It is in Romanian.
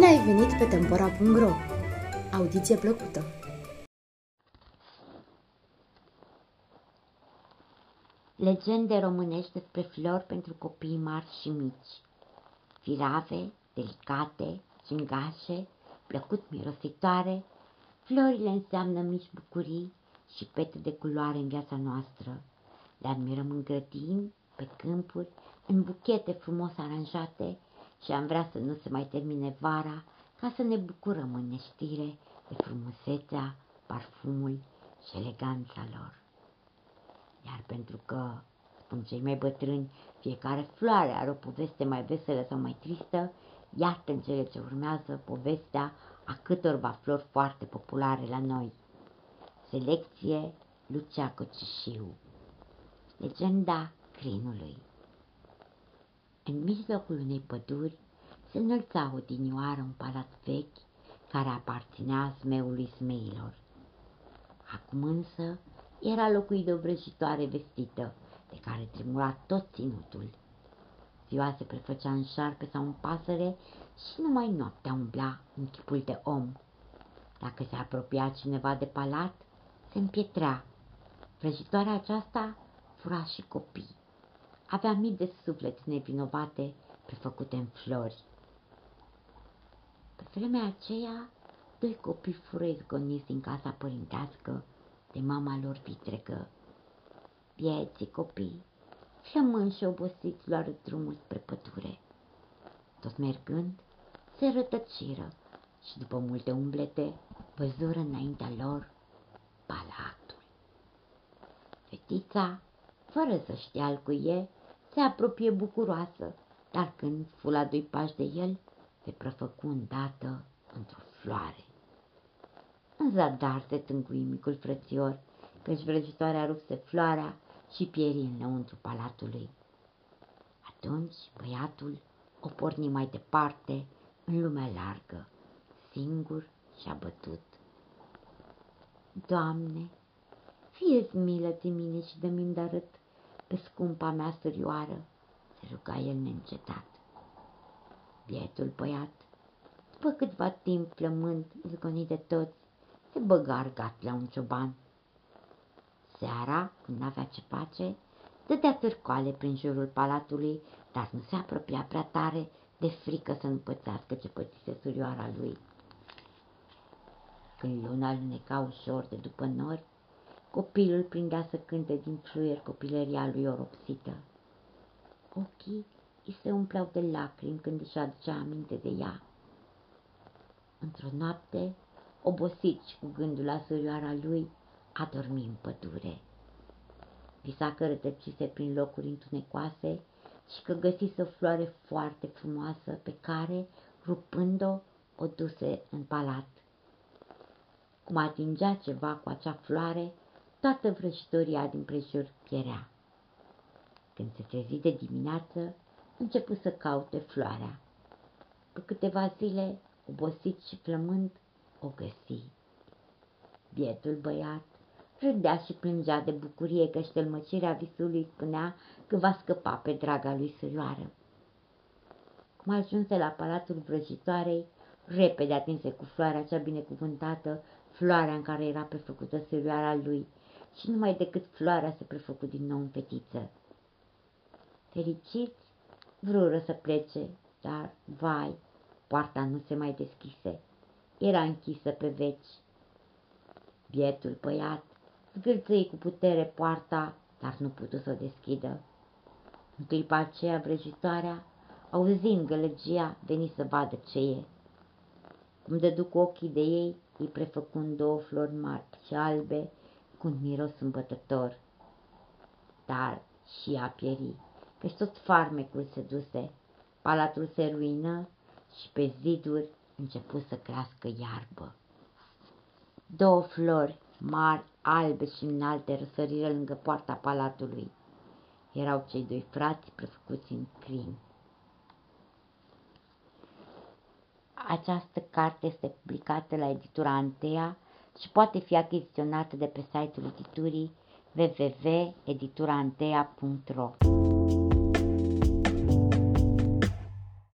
ai venit pe Tempora.ro! Audiție plăcută! Legende românești despre flori pentru copii mari și mici. Firave, delicate, cingașe, plăcut mirositoare, florile înseamnă mici bucurii și pete de culoare în viața noastră. Le admirăm în grădini, pe câmpuri, în buchete frumos aranjate și am vrea să nu se mai termine vara ca să ne bucurăm în neștire de frumusețea, parfumul și eleganța lor. Iar pentru că, spun cei mai bătrâni, fiecare floare are o poveste mai veselă sau mai tristă, iată în cele ce urmează povestea a câtorva flori foarte populare la noi. Selecție Lucia Cocișiu Legenda crinului În mijlocul unei păduri se înălța odinioară un palat vechi care aparținea smeului smeilor. Acum însă era locuit de o vrăjitoare vestită, de care tremura tot ținutul. Ziua se prefăcea în șarpe sau în pasăre și numai noaptea umbla în chipul de om. Dacă se apropia cineva de palat, se împietrea. Vrăjitoarea aceasta fura și copii. Avea mii de suflete nevinovate prefăcute în flori. Pe vremea aceea, doi copii fură izgoniți din casa părintească de mama lor vitregă. Vieții copii, flămânși și obosiți luară drumul spre pădure. Tot mergând, se rătăciră și după multe umblete văzură înaintea lor palatul. Fetița, fără să știa al cui e, se apropie bucuroasă, dar când fu la doi pași de el, se prăfăcu îndată într-o floare. În zadar se tângui micul frățior, căci vrăjitoarea rupse floarea și pieri înăuntru palatului. Atunci băiatul o porni mai departe în lumea largă, singur și abătut. Doamne, fie-ți milă de mine și de mi arăt pe scumpa mea sărioară, se ruga el neîncetat. Bietul băiat, după câtva timp flămând, izgonit de toți, se băga argat la un cioban. Seara, când n-avea ce face, dădea târcoale prin jurul palatului, dar nu se apropia prea tare de frică să nu pățească ce pățise surioara lui. Când luna aluneca ușor de după nori, copilul prindea să cânte din fluier copilăria lui oropsită. Ochii îi se umpleau de lacrimi când își aducea aminte de ea. Într-o noapte, obosit și cu gândul la surioara lui, a dormit în pădure. Visa că rătăcise prin locuri întunecoase și că găsise o floare foarte frumoasă pe care, rupând-o, o duse în palat. Cum atingea ceva cu acea floare, toată vrăjitoria din prejur pierea. Când se trezi de dimineață, început să caute floarea. Pe câteva zile, obosit și flămând, o găsi. Bietul băiat râdea și plângea de bucurie că ștelmăcirea visului spunea că va scăpa pe draga lui sărioară. Cum ajunse la palatul vrăjitoarei, repede atinse cu floarea cea binecuvântată, floarea în care era prefăcută sărioara lui și numai decât floarea se prefăcut din nou în fetiță. Fericiți, vrură să plece, dar, vai, poarta nu se mai deschise, era închisă pe veci. Bietul băiat zgârțăi cu putere poarta, dar nu putu să o deschidă. În clipa aceea vrăjitoarea, auzind gălăgia, veni să vadă ce e. Cum dădu cu ochii de ei, îi prefăcând două flori mari și albe, cu un miros îmbătător. Dar și a pieri, căci tot farmecul se duse, palatul se ruină și pe ziduri început să crească iarbă. Două flori mari, albe și înalte răsăriră lângă poarta palatului. Erau cei doi frați prefăcuți în crin. Această carte este publicată la editura Antea și poate fi achiziționată de pe site-ul editurii www.edituraantea.ro